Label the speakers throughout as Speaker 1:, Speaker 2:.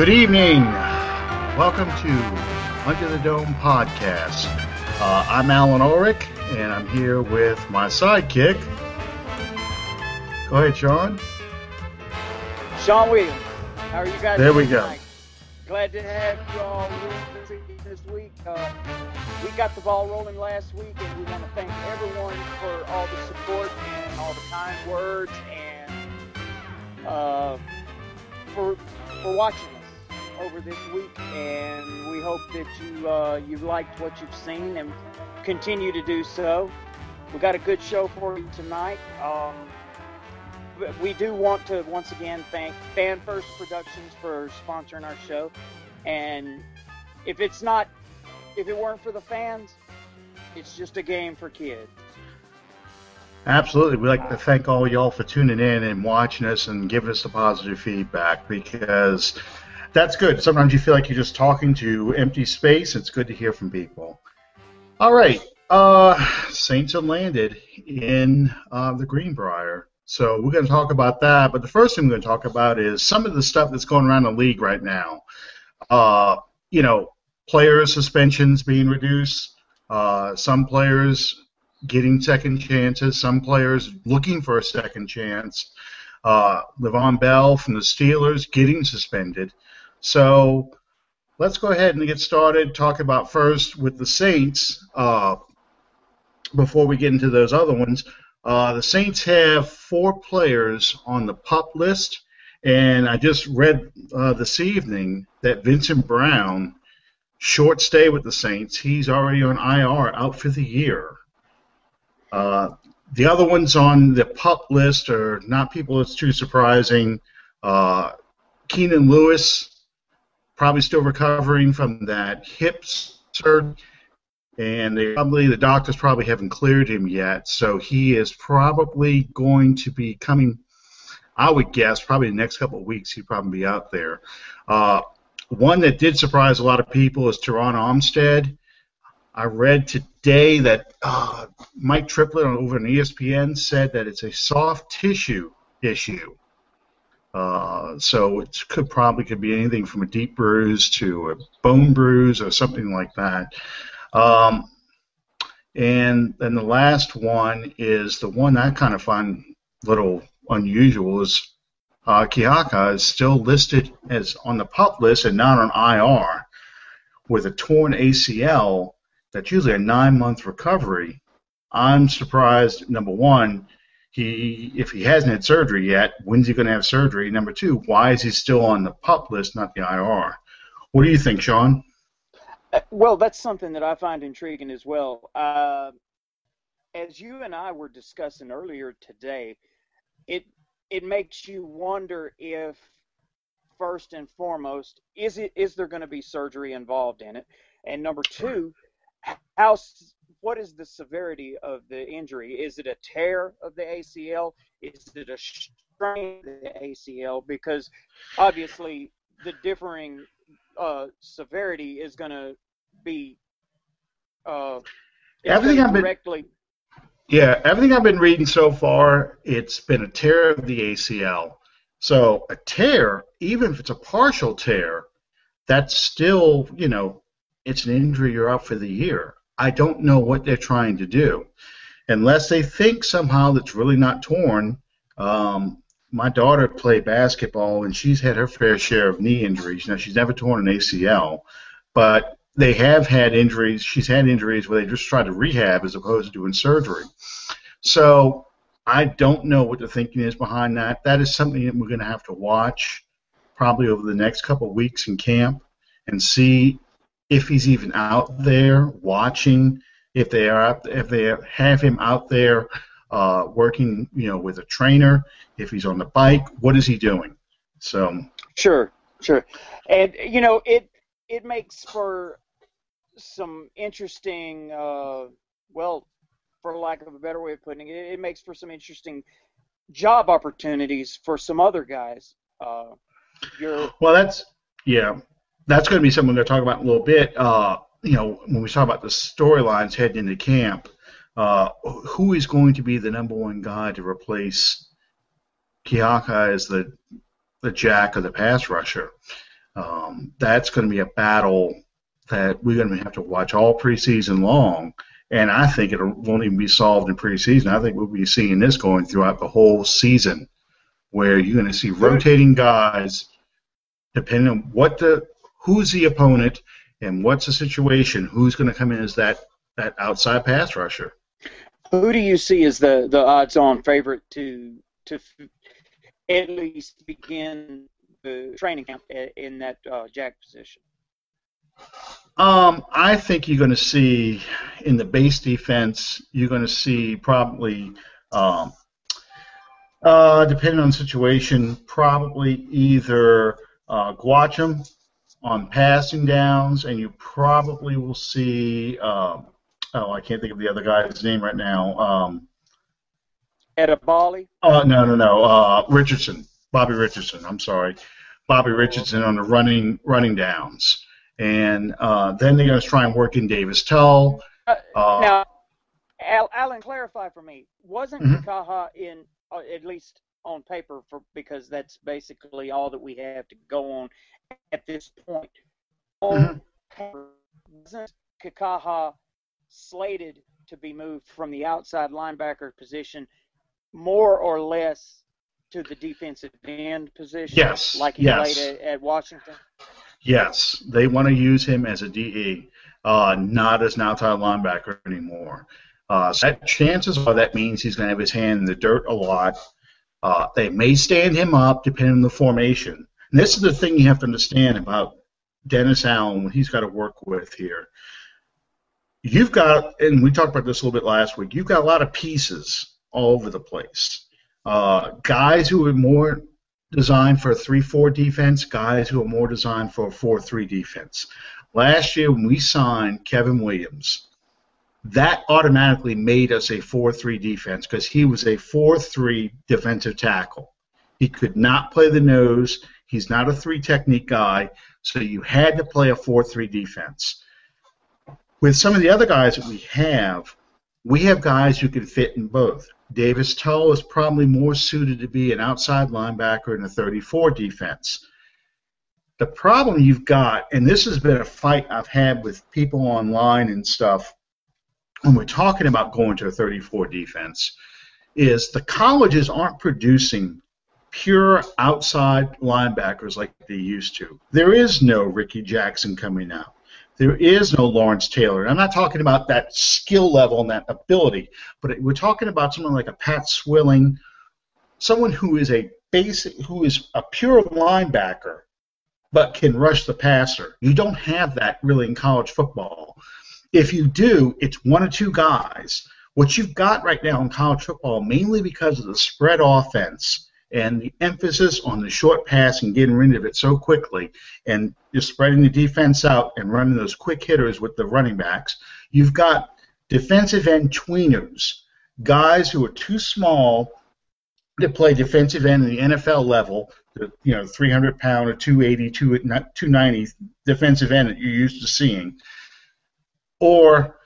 Speaker 1: Good evening. Welcome to Under the Dome podcast. Uh, I'm Alan Ulrich, and I'm here with my sidekick. Go ahead, Sean.
Speaker 2: Sean Williams. How are you guys?
Speaker 1: There we
Speaker 2: doing
Speaker 1: go.
Speaker 2: tonight? Glad to have you all with us this week. Uh, we got the ball rolling last week, and we want to thank everyone for all the support and all the kind words and uh, for for watching over this week. And we hope that you uh, you liked what you've seen and continue to do so. We got a good show for you tonight. Um, we do want to once again thank Fan First Productions for sponsoring our show. And if it's not, if it weren't for the fans, it's just a game for kids.
Speaker 1: Absolutely. We'd like to thank all y'all for tuning in and watching us and giving us the positive feedback because that's good. Sometimes you feel like you're just talking to empty space. It's good to hear from people. All right. Uh, Saints have landed in uh, the Greenbrier. So we're going to talk about that. But the first thing we're going to talk about is some of the stuff that's going around the league right now. Uh, you know, player suspensions being reduced. Uh, some players getting second chances, some players looking for a second chance. Uh, Le'Veon Bell from the Steelers getting suspended. So let's go ahead and get started. Talk about first with the Saints uh, before we get into those other ones. Uh, the Saints have four players on the pup list, and I just read uh, this evening that Vincent Brown, short stay with the Saints, he's already on IR, out for the year. Uh, the other ones on the pup list are not people that's too surprising. Uh, Keenan Lewis, probably still recovering from that hip surgery, and they probably the doctors probably haven't cleared him yet, so he is probably going to be coming. I would guess probably the next couple of weeks he'd probably be out there. Uh, one that did surprise a lot of people is Terron Armstead. I read today that uh, Mike Triplett over on ESPN said that it's a soft tissue issue. Uh, so it could probably could be anything from a deep bruise to a bone bruise or something like that. Um, and then the last one is the one I kind of find little unusual is uh, is still listed as on the pup list and not on IR with a torn ACL. That's usually a nine-month recovery. I'm surprised. Number one, he if he hasn't had surgery yet, when's he going to have surgery? Number two, why is he still on the pup list, not the IR? What do you think, Sean?
Speaker 2: Uh, Well, that's something that I find intriguing as well. Uh, as you and I were discussing earlier today, it it makes you wonder if first and foremost is it is there going to be surgery involved in it, and number two, how what is the severity of the injury? Is it a tear of the ACL? Is it a strain of the ACL? Because obviously the differing uh, severity is going to be uh,
Speaker 1: Everything I've been-
Speaker 2: directly.
Speaker 1: Yeah, everything I've been reading so far, it's been a tear of the ACL. So a tear, even if it's a partial tear, that's still, you know, it's an injury you're out for the year. I don't know what they're trying to do. Unless they think somehow that's really not torn. Um, my daughter played basketball and she's had her fair share of knee injuries. Now she's never torn an ACL, but they have had injuries. She's had injuries where they just try to rehab as opposed to doing surgery. So I don't know what the thinking is behind that. That is something that we're going to have to watch probably over the next couple of weeks in camp and see if he's even out there watching. If they are, out, if they have him out there uh, working, you know, with a trainer, if he's on the bike, what is he doing? So
Speaker 2: Sure, sure, and you know it it makes for some interesting. Uh, well, for lack of a better way of putting it, it makes for some interesting job opportunities for some other guys. Uh, you're
Speaker 1: Well, that's yeah, that's going to be something we're going to talk about in a little bit. Uh, you know, when we talk about the storylines heading into camp, uh, who is going to be the number one guy to replace Kikaha as the the jack or the pass rusher? Um, that's going to be a battle that we're going to have to watch all preseason long. And I think it won't even be solved in preseason. I think we'll be seeing this going throughout the whole season, where you're going to see rotating guys, depending on what the who's the opponent and what's the situation, who's going to come in as that that outside pass rusher.
Speaker 2: Who do you see as the the odds-on favorite to to at least begin the training camp in that uh, jack position?
Speaker 1: Um, I think you're going to see in the base defense, you're going to see probably, um, uh, depending on the situation, probably either uh, Gwacham on passing downs, and you probably will see. Um, oh, I can't think of the other guy's name right now. Um,
Speaker 2: Edebali?
Speaker 1: Oh no no no. Uh, Richardson, Bobby Richardson. I'm sorry, Bobby Richardson on the running running downs, and uh, then they're going to try and work in Davis Tull.
Speaker 2: Uh, uh, now, Al, Alan, clarify for me. Wasn't mm-hmm. Kikaha in uh, at least on paper for because that's basically all that we have to go on at this point. mm-hmm. paper, wasn't Kikaha slated to be moved from the outside linebacker position more or less to the defensive end position?
Speaker 1: Yes.
Speaker 2: Like he
Speaker 1: yes.
Speaker 2: played at, at, Washington?
Speaker 1: Yes. They want to use him as a DE, uh, not as an outside linebacker anymore. Uh, so that chances are that means he's going to have his hand in the dirt a lot. Uh, they may stand him up depending on the formation. And this is the thing you have to understand about Dennis Allen when he's got to work with here. You've got, and we talked about this a little bit last week, you've got a lot of pieces all over the place. Uh, guys who are more designed for a 3-4 defense, guys who are more designed for a 4-3 defense. Last year when we signed Kevin Williams, that automatically made us a 4-3 defense because he was a 4-3 defensive tackle. He could not play the nose. He's not a three technique guy, so you had to play a 4-3 defense. With some of the other guys that we have, we have guys who can fit in both. Davis Tull is probably more suited to be an outside linebacker in a 34 defense. The problem you've got, and this has been a fight I've had with people online and stuff when we're talking about going to a 34 defense, is the colleges aren't producing pure outside linebackers like they used to. There is no Rickey Jackson coming out. There is no Lawrence Taylor. I'm not talking about that skill level and that ability, but we're talking about someone like a Pat Swilling, someone who is a basic, who is a pure linebacker, but can rush the passer. You don't have that really in college football. If you do, it's one or two guys. What you've got right now in college football, mainly because of the spread offense and the emphasis on the short pass and getting rid of it so quickly and just spreading the defense out and running those quick hitters with the running backs, you've got defensive end tweeners, guys who are too small to play defensive end in the NFL level, the you know 300 pound or 280, 290 defensive end that you're used to seeing, or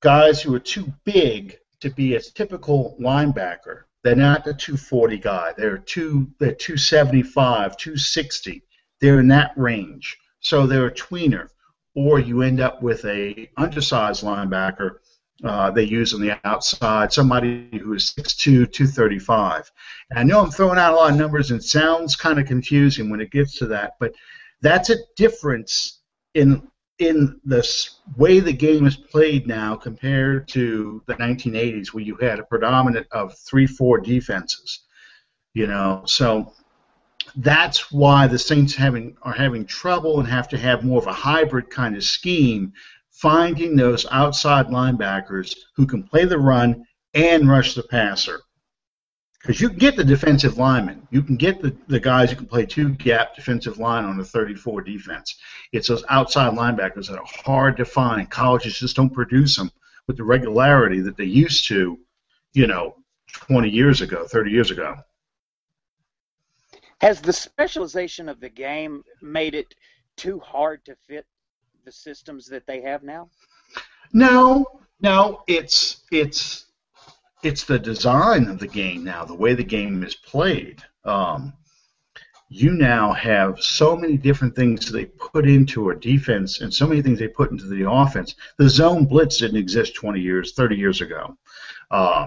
Speaker 1: guys who are too big to be a typical linebacker. They're not the 240 guy. They're two. They're 275, 260. They're in that range. So they're a tweener, or you end up with a undersized linebacker. Uh, they use on the outside somebody who is 6'2", 235. And I know I'm throwing out a lot of numbers and sounds kind of confusing when it gets to that, but that's a difference in in the way the game is played now compared to the 1980s where you had a predominant of 3-4 defenses you know? So that's why the Saints having are having trouble and have to have more of a hybrid kind of scheme finding those outside linebackers who can play the run and rush the passer because you can get the defensive linemen. You can get the, the guys who can play two gap defensive line on a 34 defense. It's those outside linebackers that are hard to find. Colleges just don't produce them with the regularity that they used to, you know, 20 years ago, 30 years ago.
Speaker 2: Has the specialization of the game made it too hard to fit the systems that they have now?
Speaker 1: No, no. It's it's it's the design of the game now, the way the game is played. Um, you now have so many different things they put into a defense and so many things they put into the offense. The zone blitz didn't exist 20 years, 30 years ago. Uh,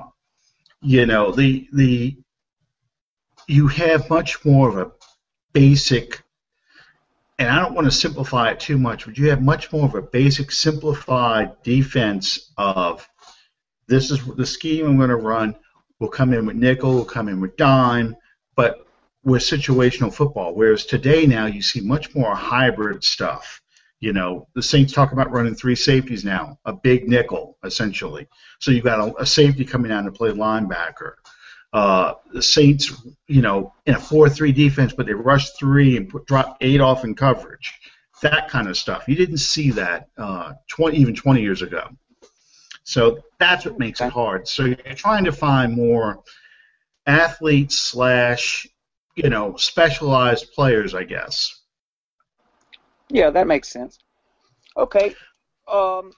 Speaker 1: you know, the the you have much more of a basic, and I don't want to simplify it too much, but you have much more of a basic, simplified defense of this is the scheme I'm going to run. We'll come in with nickel, we'll come in with dime, but with situational football. Whereas today now you see much more hybrid stuff. You know, the Saints talk about running three safeties now, a big nickel essentially. So you've got a, a safety coming out to play linebacker. Uh, the Saints, you know, in a four-three defense, but they rush three and put, drop eight off in coverage. That kind of stuff. You didn't see that uh, 20, even 20 years ago. So that's what makes it hard. So you're trying to find more athletes slash you know, specialized players, I guess.
Speaker 2: Yeah, that makes sense. Okay. Um,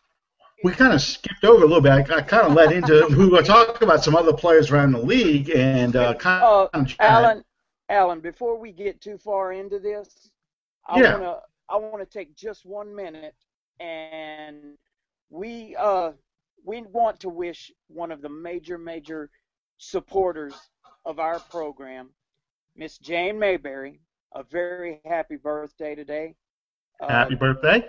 Speaker 1: we kind of skipped over a little bit. I, I kind of led into we were talking about some other players around the league, and uh, kind
Speaker 2: uh, of Alan. Alan, before we get too far into this, I yeah. wanna I wanna take just one minute, and we uh we want to wish one of the major major supporters of our program Miss Jane Mayberry, a very happy birthday today.
Speaker 1: Happy uh, birthday.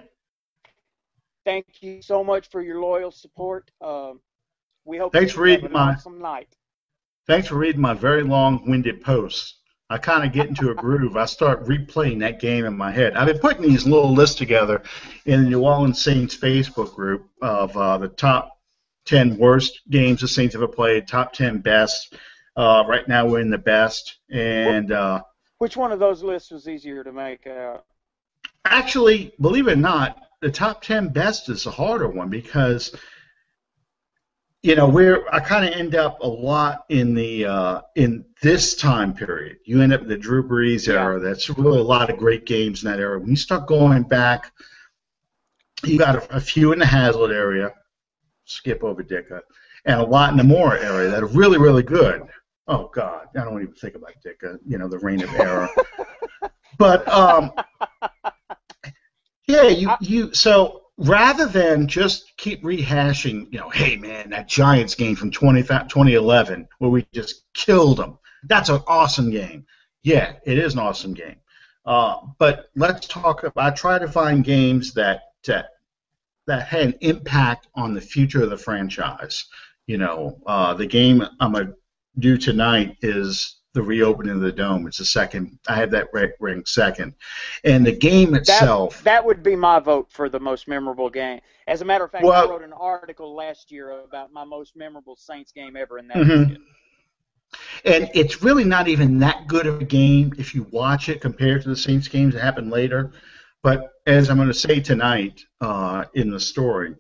Speaker 2: Thank you so much for your loyal support. Uh, we hope
Speaker 1: thanks for reading my
Speaker 2: awesome night.
Speaker 1: Thanks for reading my very long-winded posts. I kind of get into a groove. I start replaying that game in my head. I've been putting these little lists together in the New Orleans Saints Facebook group of uh, the top 10 worst games the Saints ever played, top 10 best, uh, right now we're in the best, and uh,
Speaker 2: which one of those lists was easier to make out?
Speaker 1: Actually, believe it or not, the top ten best is a harder one because you know we're I kind of end up a lot in the uh, in this time period. You end up in the Drew Brees era. That's really a lot of great games in that era. When you start going back, you got a, a few in the Haslett area. Skip over Ditka. And a lot in the Mora area that are really, really good. Oh God, I don't even think about Dick. Uh, you know, the reign of error. but um, yeah, you you so rather than just keep rehashing, you know, hey man, that Giants game from 20, 2011 where we just killed them. That's an awesome game. Yeah, it is an awesome game. Uh, but let's talk. About, I try to find games that that that had an impact on the future of the franchise. You know, uh, the game I'm gonna do tonight is the reopening of the dome. It's the second. I have that ring second, and the game itself.
Speaker 2: That, that, would be my vote for the most memorable game. As a matter of fact, well, I wrote an article last year about my most memorable Saints game ever, and that mm-hmm.
Speaker 1: And it's really not even that good of a game if you watch it compared to the Saints games that happened later. But as I'm going to say tonight uh, in the story,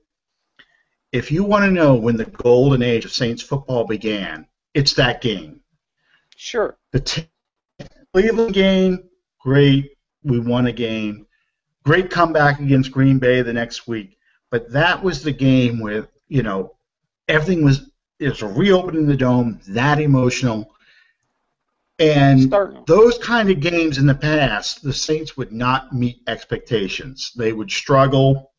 Speaker 1: if you want to know when the golden age of Saints football began, it's that game.
Speaker 2: Sure.
Speaker 1: The t- Cleveland game, great. We won a game. Great comeback against Green Bay the next week. But that was the game where, you know, everything was it was reopening the dome, that emotional. And Starting. those kind of games in the past, the Saints would not meet expectations. They would struggle.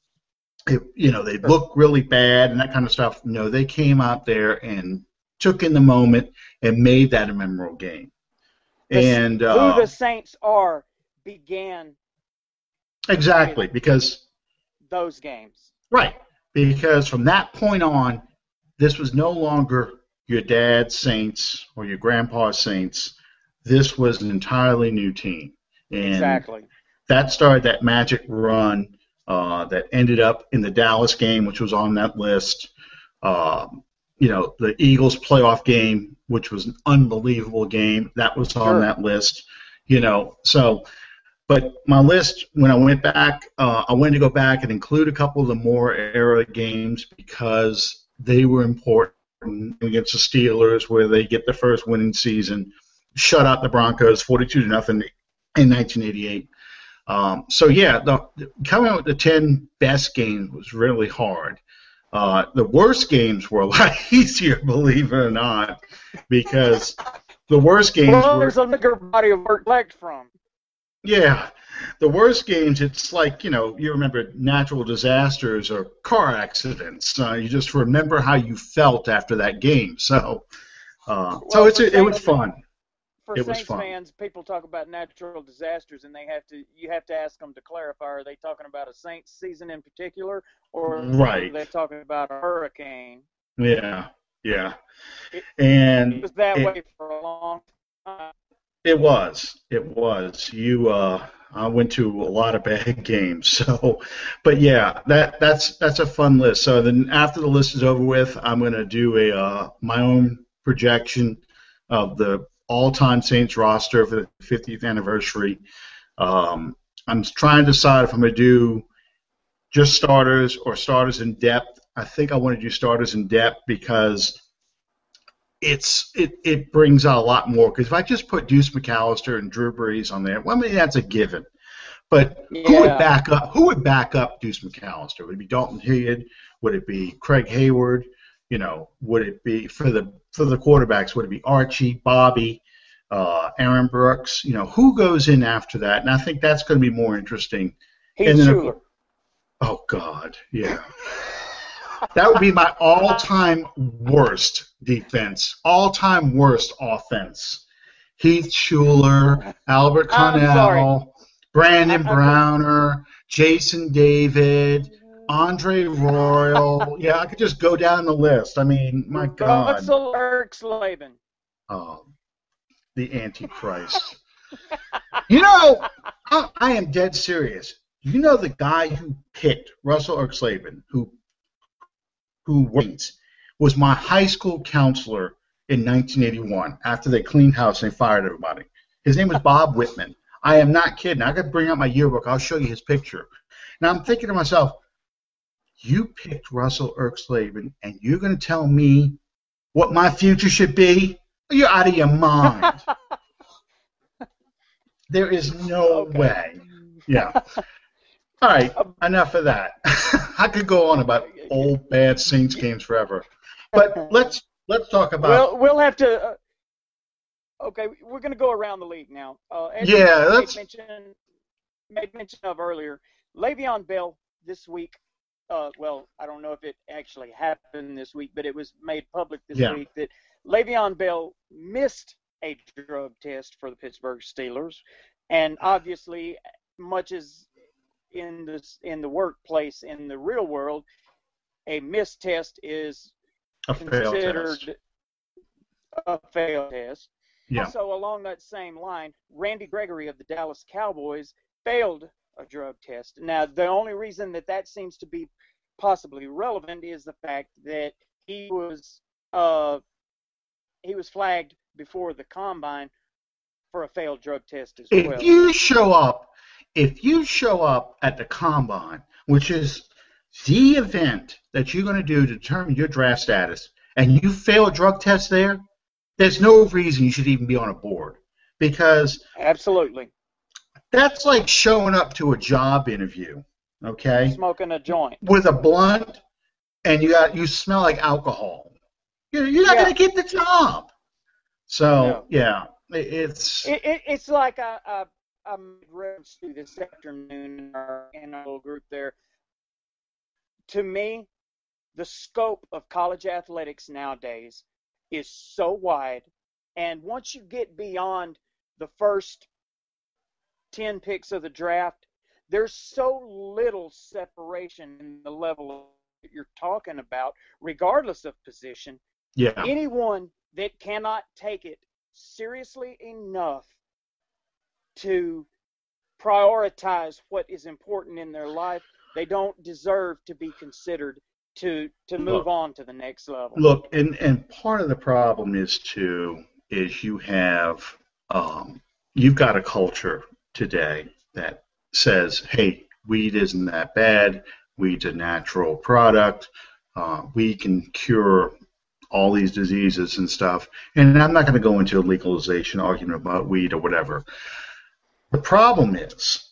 Speaker 1: It, you know, they'd look really bad and that kind of stuff. No, they came out there and took in the moment and made that a memorable game.
Speaker 2: The,
Speaker 1: and
Speaker 2: uh, who the Saints are began
Speaker 1: exactly because
Speaker 2: those games.
Speaker 1: Right, because from that point on, this was no longer your dad's Saints or your grandpa's Saints. This was an entirely new team, and
Speaker 2: exactly
Speaker 1: that started that magic run uh, that ended up in the Dallas game, which was on that list. Um, you know, the Eagles playoff game, which was an unbelievable game, that was on sure. that list. You know, so, but my list when I went back, uh, I wanted to go back and include a couple of the more era games because they were important against the Steelers, where they get the first winning season, shut out the Broncos, forty-two to nothing in 1988. Um, so yeah, the, coming up with the ten best games was really hard. Uh, the worst games were a lot easier, believe it or not, because the worst games
Speaker 2: well,
Speaker 1: were.
Speaker 2: there's a bigger body of work left from.
Speaker 1: Yeah, the worst games. It's like you know, you remember natural disasters or car accidents. Uh, you just remember how you felt after that game. So, uh, well, so it's it was fun.
Speaker 2: For
Speaker 1: it
Speaker 2: Saints fans, people talk about natural disasters, and they have to you have to ask them to clarify: Are they talking about a Saints season in particular, or right. are they talking about a hurricane?
Speaker 1: Yeah, yeah. It, and
Speaker 2: it was that it, way for a long time.
Speaker 1: It was. It was. You. Uh, I went to a lot of bad games. So, but yeah, that that's that's a fun list. So then after the list is over with, I'm gonna do a uh, my own projection of the all-time Saints roster for the 50th anniversary. Um, I'm trying to decide if I'm gonna do just starters or starters in depth. I think I want to do starters in depth because it's it, it brings out a lot more. Because if I just put Deuce McAllister and Drew Brees on there, well, I mean that's a given. But yeah. who would back up? Who would back up Deuce McAllister? Would it be Dalton Head? Would it be Craig Heyward? You know, would it be for the for the quarterbacks? Would it be Archie, Bobby, uh, Aaron Brooks? You know, who goes in after that? And I think that's going to be more interesting.
Speaker 2: Heath Shuler.
Speaker 1: Oh God, yeah. that would be my all-time worst defense, all-time worst offense. Heath Shuler, Albert Tunnell, Brandon Browner, Jason David, Andre Royal. yeah, I could just go down the list. I mean, my God.
Speaker 2: Russell Erxleben.
Speaker 1: Oh, the Antichrist. you know, I, I, am dead serious. You know the guy who picked Russell Erxleben, who who wins, was my high school counselor in 1981 after they cleaned house and they fired everybody. His name was Bob Whitman. I am not kidding. I could bring out my yearbook. I'll show you his picture. Now I'm thinking to myself, you picked Russell Erxleben, and you're going to tell me what my future should be? You're out of your mind. there is no okay. way. Yeah. All right, enough of that. I could go on about old bad Saints games forever, but let's let's talk about.
Speaker 2: Well, we'll have to. Uh, okay, we're going to go around the league now. Uh,
Speaker 1: yeah, that's
Speaker 2: made mention, made mention of earlier. Le'Veon Bell this week. Uh, well, I don't know if it actually happened this week, but it was made public this
Speaker 1: yeah.
Speaker 2: week that Le'Veon Bell missed a drug test for the Pittsburgh Steelers, and obviously, much as in this in the workplace in the real world, a missed test is
Speaker 1: a considered
Speaker 2: a failed test.
Speaker 1: Yeah.
Speaker 2: Also, along that same line, Randy Gregory of the Dallas Cowboys failed a drug test. Now, the only reason that that seems to be possibly relevant is the fact that he was uh, he was flagged before the combine for a failed drug test as
Speaker 1: if
Speaker 2: well.
Speaker 1: If you show up, if you show up at the combine, which is the event that you're going to do to determine your draft status, and you fail a drug test there, there's no reason you should even be on a board because
Speaker 2: absolutely
Speaker 1: that's like showing up to a job interview okay?
Speaker 2: Smoking a joint.
Speaker 1: With a blunt and you got you smell like alcohol. You're, you're not yeah. going to get the job. So yeah, yeah it's
Speaker 2: it, it, it's like a, a reference to this afternoon in our, in our little group there. To me the scope of college athletics nowadays is so wide. And once you get beyond the first 10 picks of the draft, there's so little separation in the level that you're talking about, regardless of position.
Speaker 1: Yeah.
Speaker 2: Anyone that cannot take it seriously enough to prioritize what is important in their life, they don't deserve to be considered to to move look, on to the next level.
Speaker 1: Look, and and part of the problem is too is you have um, you've got a culture today that says, hey, weed isn't that bad. Weed's a natural product. Uh, we can cure all these diseases and stuff. And I'm not going to go into a legalization argument about weed or whatever. The problem is,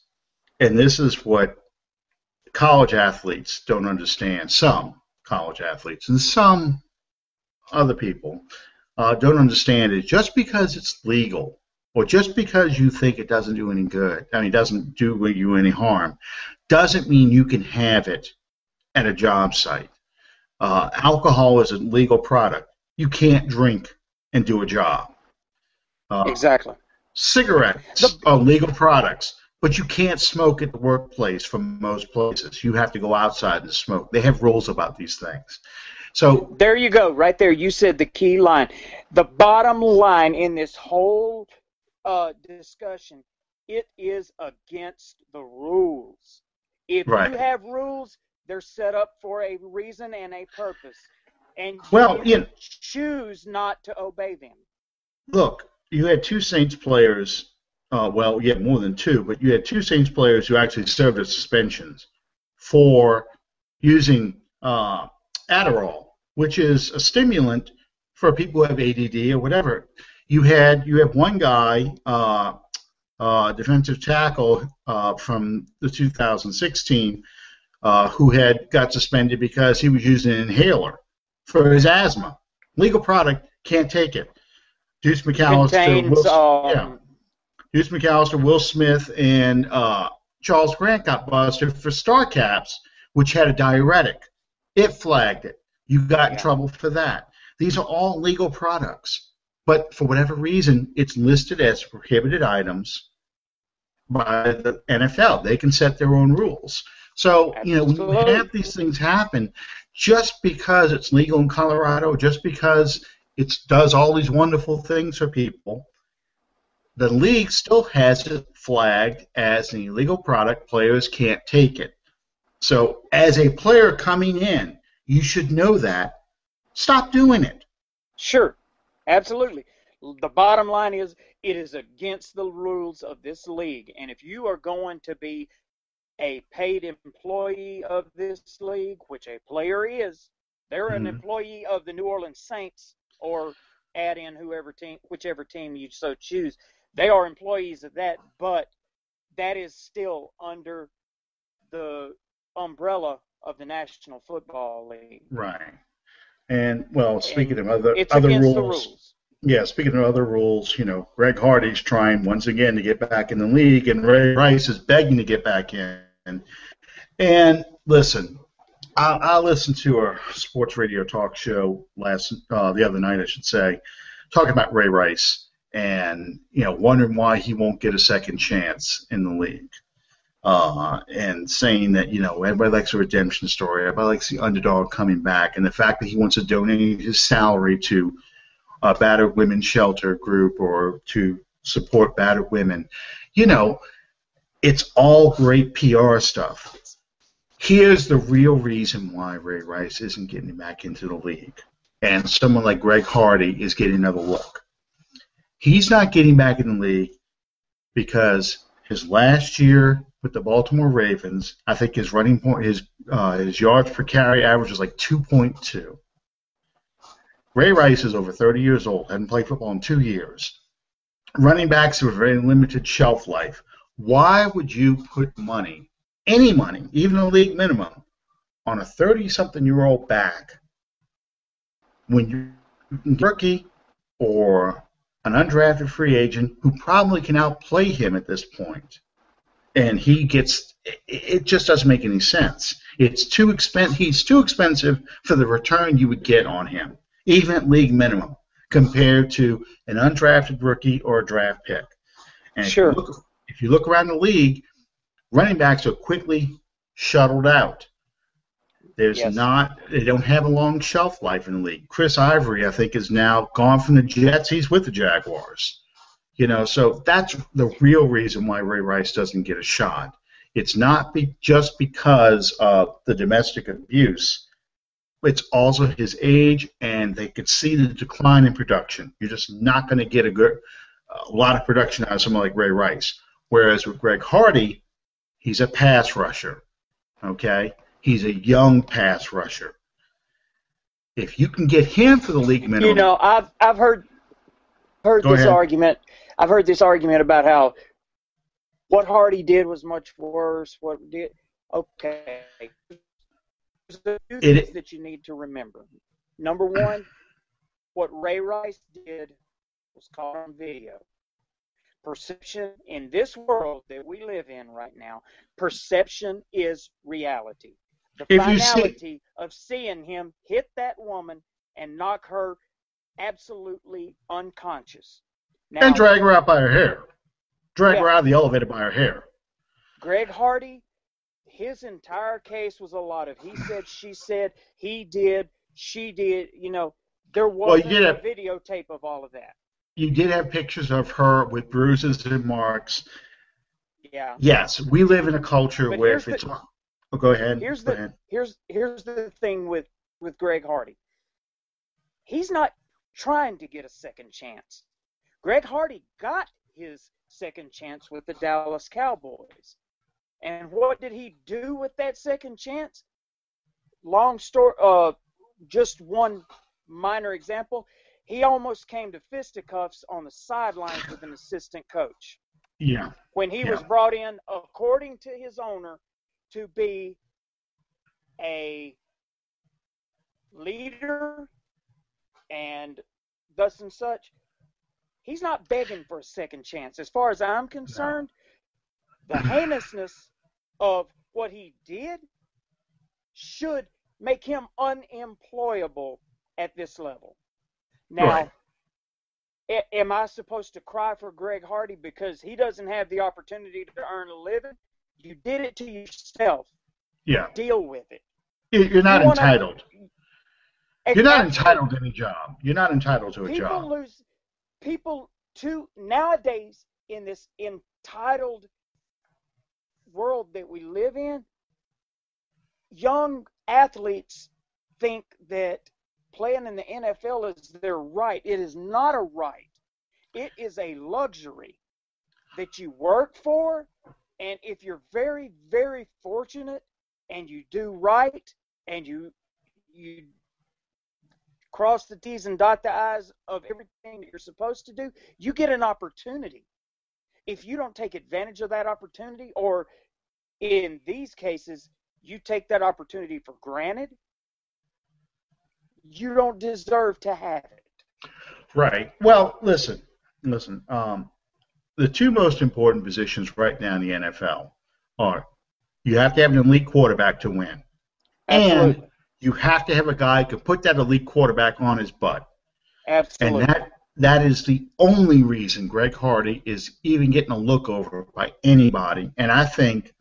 Speaker 1: and this is what college athletes don't understand. Some college athletes and some other people uh, don't understand is just because it's legal or just because you think it doesn't do any good, I mean, it doesn't do you any harm, doesn't mean you can have it at a job site. Uh, alcohol is a legal product. You can't drink and do a job.
Speaker 2: Uh, exactly.
Speaker 1: Cigarettes the, are legal products, but you can't smoke at the workplace from most places. You have to go outside and smoke. They have rules about these things. So
Speaker 2: there you go, right there. You said the key line. The bottom line in this whole uh, discussion, it is against the rules. If right. you have rules, they're set up for a reason and a purpose, and well, you, you choose not to obey them.
Speaker 1: Look, you had two Saints players. Uh, well, you had more than two, but you had two Saints players who actually served as suspensions for using uh, Adderall, which is a stimulant for people who have ADD or whatever. You had you have one guy, uh, uh, defensive tackle uh, from the 2016, uh, who had got suspended because he was using an inhaler for his asthma. Legal product, can't take it. Deuce McAllister,
Speaker 2: Contains, Will, um,
Speaker 1: yeah. Deuce McAllister, Will Smith, and uh, Charles Grant got busted for Star Caps, which had a diuretic. It flagged it. You got in trouble for that. These are all legal products, but for whatever reason, it's listed as prohibited items by the NFL. They can set their own rules. So, you know, when you have these things happen, just because it's legal in Colorado, just because it does all these wonderful things for people, the league still has it flagged as an illegal product. Players can't take it. So, as a player coming in, you should know that. Stop doing it.
Speaker 2: Sure, absolutely. The bottom line is it is against the rules of this league. And if you are going to be a paid employee of this league, which a player is, they're mm-hmm. an employee of the New Orleans Saints or add in whoever team, whichever team you so choose. They are employees of that, but that is still under the umbrella of the National Football League.
Speaker 1: Right. And well, speaking and of other other rules,
Speaker 2: rules,
Speaker 1: yeah, speaking of other rules, you know, Greg Hardy's trying once again to get back in the league, and Ray Rice is begging to get back in. And listen, I, I listened to a sports radio talk show last uh, the other night, I should say, talking about Ray Rice, and you know, wondering why he won't get a second chance in the league uh, and saying that you know everybody likes a redemption story, everybody likes the underdog coming back, and the fact that he wants to donate his salary to a battered women's shelter group or to support battered women, you know, it's all great PR stuff. Here's the real reason why Ray Rice isn't getting back into the league, and someone like Greg Hardy is getting another look. He's not getting back in the league because his last year with the Baltimore Ravens. I think his running point, his uh, his yards per carry average is like 2.2. Ray Rice is over 30 years old, hadn't played football in two years. Running backs have a very limited shelf life. Why would you put money, any money, even a league minimum, on a 30-something-year-old back when you're rookie or an undrafted free agent who probably can outplay him at this point? And he gets it just doesn't make any sense. It's too expen- he's too expensive for the return you would get on him, even at league minimum, compared to an undrafted rookie or a draft pick. And
Speaker 2: sure.
Speaker 1: If you, look, if you look around the league, running backs are quickly shuttled out. There's yes. not they don't have a long shelf life in the league. Chris Ivory, I think, is now gone from the Jets. He's with the Jaguars. You know, so that's the real reason why Ray Rice doesn't get a shot. It's not be, just because of the domestic abuse. It's also his age, and they could see the decline in production. You're just not going to get a good, a lot of production out of someone like Ray Rice. Whereas with Greg Hardy, he's a pass rusher. Okay, he's a young pass rusher. If you can get him for the league minimum,
Speaker 2: you know, I've I've heard heard this ahead. argument I've heard this argument about how what Hardy did was much worse. What did okay? There's two things that you need to remember. Number one, what Ray Rice did was caught on video. perception in this world that we live in right now, perception is reality. The
Speaker 1: If
Speaker 2: finality
Speaker 1: see-
Speaker 2: of seeing him hit that woman and knock her absolutely unconscious. Now,
Speaker 1: and drag her out by her hair. Drag her out of the elevator by her hair.
Speaker 2: Greg Hardy, his entire case was a lot of he said, she said, he did, she did. You know, there
Speaker 1: Well,
Speaker 2: wasn't
Speaker 1: did
Speaker 2: a
Speaker 1: have-
Speaker 2: videotape of all of that.
Speaker 1: You did have pictures of her with bruises and marks.
Speaker 2: Yeah.
Speaker 1: Yes, we live in a culture
Speaker 2: But
Speaker 1: where if it's
Speaker 2: the-
Speaker 1: oh, go ahead.
Speaker 2: Here's
Speaker 1: go
Speaker 2: the
Speaker 1: ahead.
Speaker 2: here's here's the thing with with Greg Hardy. He's not trying to get a second chance. Greg Hardy got his second chance with the Dallas Cowboys. And what did he do with that second chance? Long story uh just one minor example. He almost came to fisticuffs on the sidelines with an assistant coach
Speaker 1: Yeah,
Speaker 2: when he was brought in, according to his owner, to be a leader and thus and such. He's not begging for a second chance. As far as I'm concerned, the heinousness of what he did should make him unemployable at this level. Now,
Speaker 1: Right.
Speaker 2: a- am I supposed to cry for Greg Hardy because he doesn't have the opportunity to earn a living? You did it to yourself.
Speaker 1: yeah.
Speaker 2: Deal with it.
Speaker 1: You- You're not
Speaker 2: You wanna-
Speaker 1: entitled. You're not entitled to any job. You're not entitled to a
Speaker 2: people
Speaker 1: job.
Speaker 2: lose people to nowadays in this entitled world that we live in young athletes think that playing in the NFL is their right. It is not a right. It is a luxury that you work for and if you're very very fortunate and you do right and you you cross the T's and dot the I's of everything that you're supposed to do, you get an opportunity. If you don't take advantage of that opportunity, or in these cases, you take that opportunity for granted, you don't deserve to have it.
Speaker 1: Right. Well, listen, listen. Um, the two most important positions right now in the NFL are you have to have an elite quarterback to win, and you have to have a guy who can put that elite quarterback on his butt.
Speaker 2: Absolutely.
Speaker 1: And that that is the only reason Greg Hardy is even getting a look over by anybody. And I think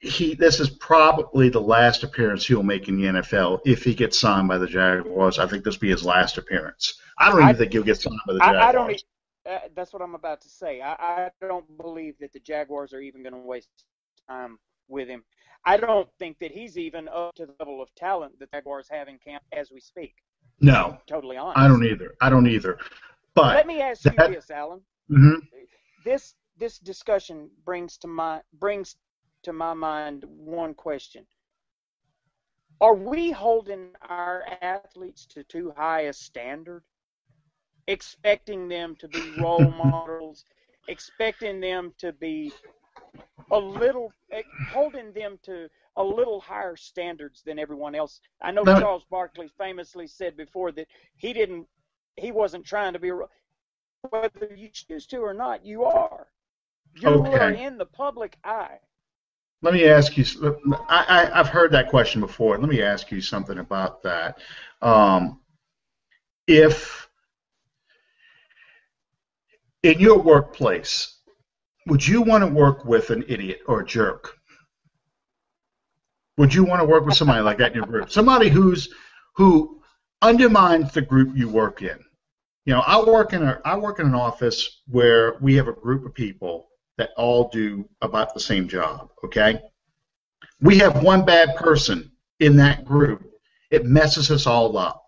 Speaker 1: he this is probably the last appearance he'll make in the NFL if he gets signed by the Jaguars. I think this will be his last appearance. I don't even
Speaker 2: I-
Speaker 1: think he'll get signed by the Jaguars.
Speaker 2: I, I don't. e- Uh, that's what I'm about to say. I, I don't believe that the Jaguars are even going to waste time with him. I don't think that he's even up to the level of talent that the Jaguars have in camp as we speak.
Speaker 1: no,
Speaker 2: Totally honest.
Speaker 1: I don't either. I don't either. But
Speaker 2: Let me ask you this, Alan.
Speaker 1: mhm.
Speaker 2: This this discussion brings to my brings to my mind one question. Are we holding our athletes to too high a standard? Expecting them to be role models, expecting them to be a little eh, holding them to a little higher standards than everyone else. I know
Speaker 1: No.
Speaker 2: Charles Barkley famously said before that he didn't he wasn't trying to be whether you choose to or not, you are. You
Speaker 1: Okay.
Speaker 2: are in the public eye.
Speaker 1: Let me ask you. I, I, I've heard that question before. Let me ask you something about that. Um, if in your workplace, would you want to work with an idiot or a jerk? Would you want to work with somebody like that in your group? Somebody who's who undermines the group you work in. You know, I work in a I work in an office where we have a group of people that all do about the same job. Okay, we have one bad person in that group. It messes us all up.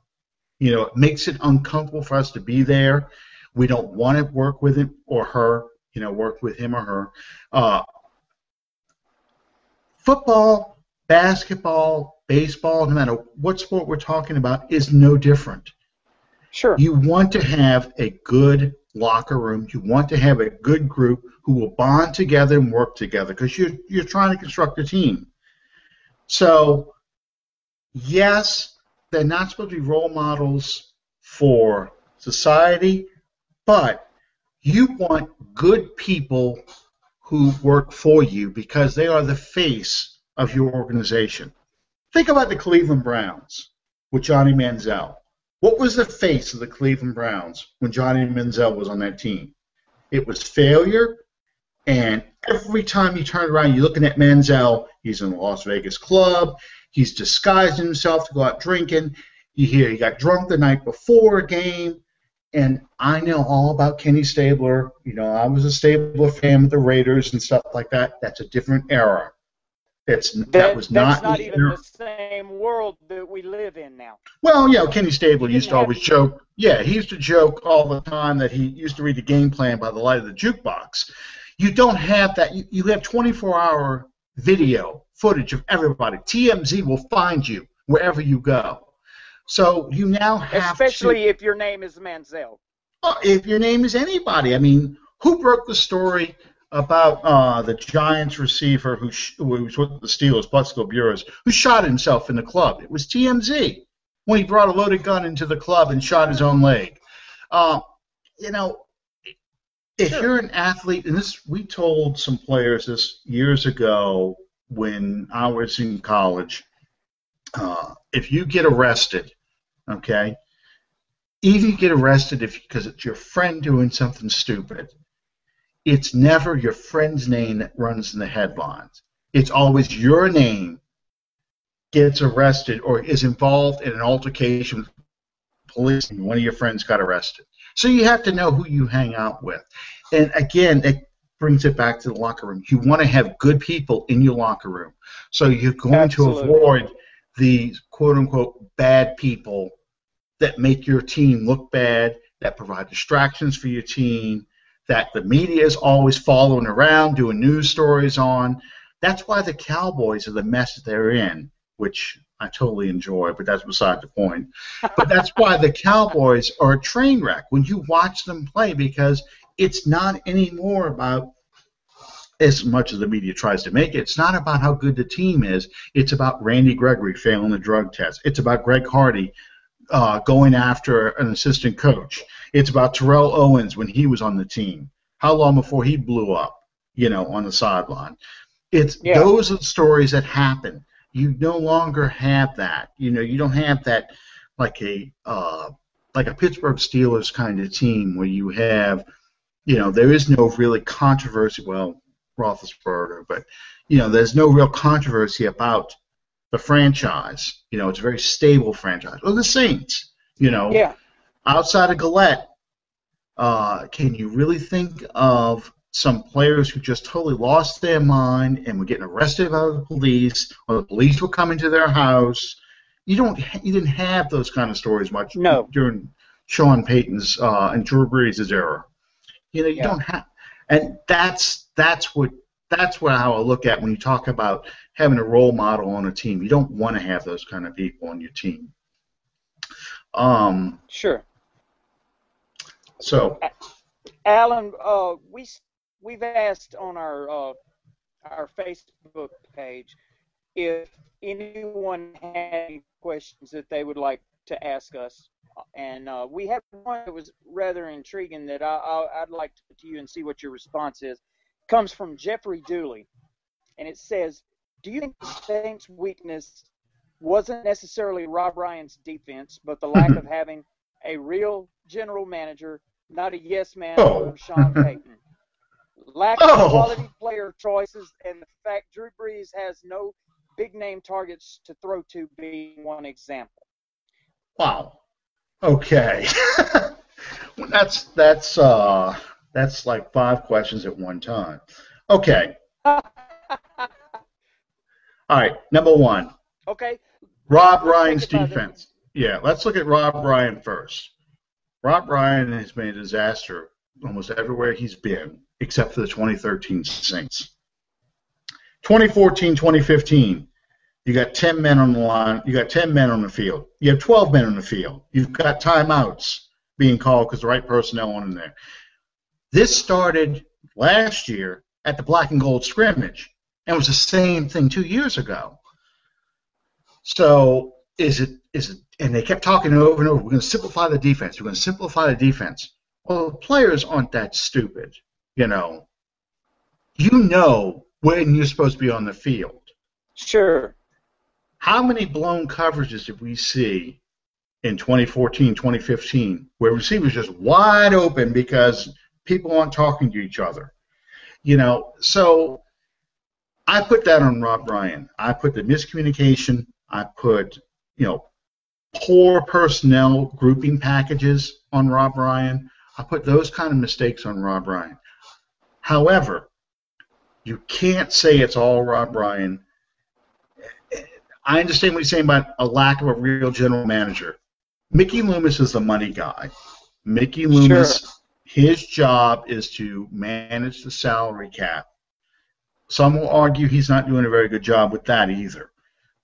Speaker 1: You know, it makes it uncomfortable for us to be there. We don't want to work with him or her. You know, work with him or her. Uh, football, basketball, baseball, no matter what sport we're talking about, is no different.
Speaker 2: Sure.
Speaker 1: You want to have a good locker room. You want to have a good group who will bond together and work together because you're you're trying to construct a team. So, yes, they're not supposed to be role models for society, but You want good people who work for you because they are the face of your organization. Think about the Cleveland Browns with Johnny Manziel. What was the face of the Cleveland Browns when Johnny Manziel was on that team? It was failure, and every time you turn around, you're looking at Manziel. He's in the Las Vegas club. He's disguised himself to go out drinking. You hear he got drunk the night before a game. And I know all about Kenny Stabler. You know, I was a Stabler fan with the Raiders and stuff like that. That's a different era. It's that, that was
Speaker 2: not.
Speaker 1: That's not
Speaker 2: even era. the same world that we live in now.
Speaker 1: Well, yeah, Kenny Stabler used to always joke. Yeah, he used to joke all the time that he used to read the game plan by the light of the jukebox. You don't have that. You, you have 24-hour video footage of everybody. TMZ will find you wherever you go. So you now have
Speaker 2: especially
Speaker 1: to,
Speaker 2: if your name is Manziel.
Speaker 1: If your name is anybody, I mean, who broke the story about uh, the Giants receiver who, sh- who was with the Steelers, Plaxico Burress, who shot himself in the club? It was TMZ when he brought a loaded gun into the club and shot his own leg. Uh, you know, if sure. you're an athlete, and this we told some players this years ago when I was in college. Uh, if you get arrested Okay? Even you get arrested if because it's your friend doing something stupid, it's never your friend's name that runs in the headlines. It's always your name gets arrested or is involved in an altercation with police and one of your friends got arrested. So you have to know who you hang out with. And again, it brings it back to the locker room. You want to have good people in your locker room. So you're going Absolutely. to avoid the quote unquote bad people that make your team look bad, that provide distractions for your team, that the media is always following around, doing news stories on. That's why the Cowboys are the mess that they're in, which I totally enjoy, but that's beside the point. But that's why the Cowboys are a train wreck when you watch them play because it's not anymore about as much as the media tries to make it, it's not about how good the team is. It's about Randy Gregory failing the drug test. It's about Greg Hardy uh, going after an assistant coach. It's about Terrell Owens when he was on the team. How long before he blew up, you know, on the sideline? It's yeah. those are the stories that happen. You no longer have that. You know, you don't have that like a uh, like a Pittsburgh Steelers kind of team where you have, you know, there is no really controversy. Well, Roethlisberger, but you know, there's no real controversy about the franchise. You know, it's a very stable franchise. Or the Saints. You know,
Speaker 2: yeah.
Speaker 1: outside of Galette, uh, can you really think of some players who just totally lost their mind and were getting arrested by the police, or the police were coming to their house? You don't. You didn't have those kind of stories much
Speaker 2: no.
Speaker 1: during Sean Payton's uh, and Drew Brees' era. You know, you yeah. don't have, and that's that's what that's what how I look at when you talk about having a role model on a team. You don't want to have those kind of people on your team. Um,
Speaker 2: sure.
Speaker 1: So,
Speaker 2: Alan, uh, we we've asked on our uh, our Facebook page if anyone had any questions that they would like to ask us, and uh, we had one that was rather intriguing that I, would like to put to you and see what your response is It comes from Jeffrey Dooley, and it says, "Do you think the Saints' weakness wasn't necessarily Rob Ryan's defense, but the lack of having a real general manager, not a yes man oh. Sean Payton? Lack oh. of quality player choices, and the fact Drew Brees has no big name targets to throw to being one example."
Speaker 1: Wow. Okay. that's that's uh that's like five questions at one time. Okay. All right. Number one.
Speaker 2: Okay.
Speaker 1: Rob Ryan's defense. Yeah, let's look at Rob Ryan first. Rob Ryan has been a disaster almost everywhere he's been, except for the 2013 Saints. 2014, 2015, you got 10 men on the line. You got 10 men on the field. You have 12 men on the field. You've got timeouts being called because the right personnel on in there. This started last year at the black and gold scrimmage and was the same thing two years ago. So is it is it and they kept talking over and over, we're going to simplify the defense. We're going to simplify the defense. Well, the players aren't that stupid. You know, you know when you're supposed to be on the field.
Speaker 2: Sure.
Speaker 1: How many blown coverages did we see in 2014, 2015, where receivers just wide open because people aren't talking to each other? You know, so I put that on Rob Ryan. I put the miscommunication. I put, you know, poor personnel grouping packages on Rob Ryan. I put those kind of mistakes on Rob Ryan. However, you can't say it's all Rob Ryan. I understand what you're saying about a lack of a real general manager. Mickey Loomis is the money guy. Mickey Loomis, sure. his job is to manage the salary cap. Some will argue he's not doing a very good job with that either.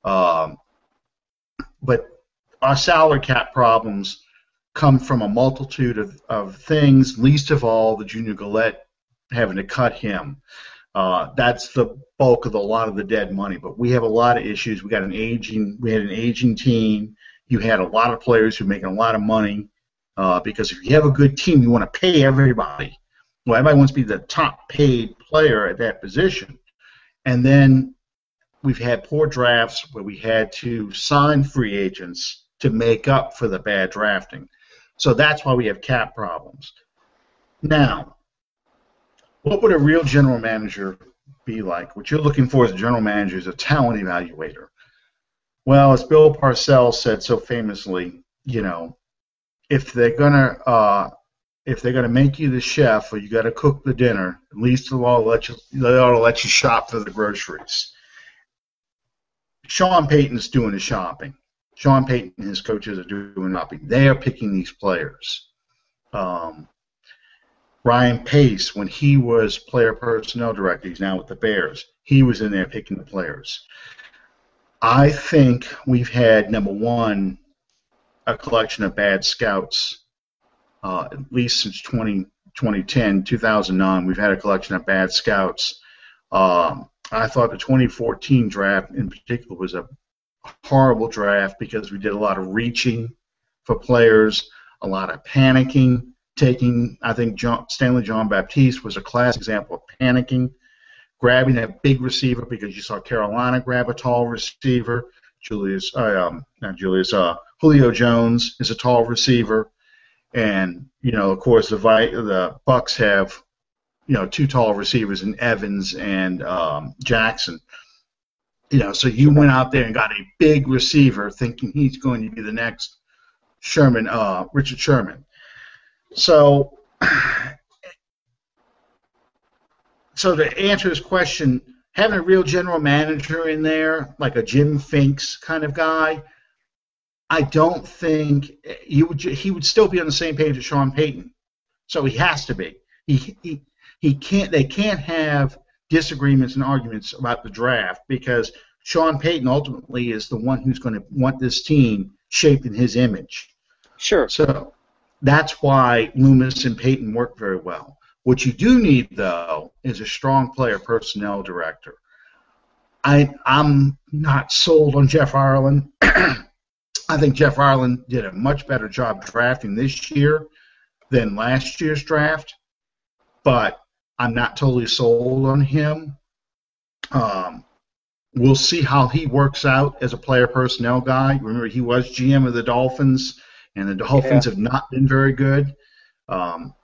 Speaker 1: Um, but our salary cap problems come from a multitude of, of things, least of all the Junior Galette having to cut him. Uh, that's the bulk of the, a lot of the dead money. But we have a lot of issues. We got an aging, we had an aging team. You had a lot of players who are making a lot of money uh, because if you have a good team, you want to pay everybody. Well, everybody wants to be the top paid player at that position. And then we've had poor drafts where we had to sign free agents to make up for the bad drafting. So that's why we have cap problems. Now, what would a real general manager be like? What you're looking for as a general manager is a talent evaluator. Well, as Bill Parcells said so famously, you know, if they're gonna uh, if they're gonna make you the chef or you got to cook the dinner, at least they'll let you they ought to let you shop for the groceries. Sean Payton's doing the shopping. Sean Payton and his coaches are doing the shopping. They are picking these players. Um, Ryan Pace, when he was player personnel director, he's now with the Bears. He was in there picking the players. I think we've had number one a collection of bad scouts, uh, at least since 20, 2010, 2009. We've had a collection of bad scouts. Um, I thought the 2014 draft in particular was a horrible draft because we did a lot of reaching for players, a lot of panicking, taking. I think John, Stanley Jean-Baptiste was a class example of panicking, grabbing a big receiver because you saw Carolina grab a tall receiver. Julius, uh, um, not Julius, uh, Julio Jones is a tall receiver, and you know, of course, the the Bucks have you know two tall receivers in Evans and um, Jackson. You know, so you went out there and got a big receiver, thinking he's going to be the next Sherman, uh, Richard Sherman. So, so to answer his question, having a real general manager in there, like a Jim Finks kind of guy, I don't think eh, he would. He would still be on the same page as Sean Payton. So he has to be. He, he he can't. They can't have disagreements and arguments about the draft because Sean Payton ultimately is the one who's going to want this team shaped in his image.
Speaker 2: Sure.
Speaker 1: So that's why Loomis and Payton work very well. What you do need, though, is a strong player personnel director. I, I'm not sold on Jeff Ireland. I think Jeff Ireland did a much better job drafting this year than last year's draft, but I'm not totally sold on him. Um, we'll see how he works out as a player personnel guy. Remember, he was GM of the Dolphins, and the Dolphins yeah. have not been very good. Um,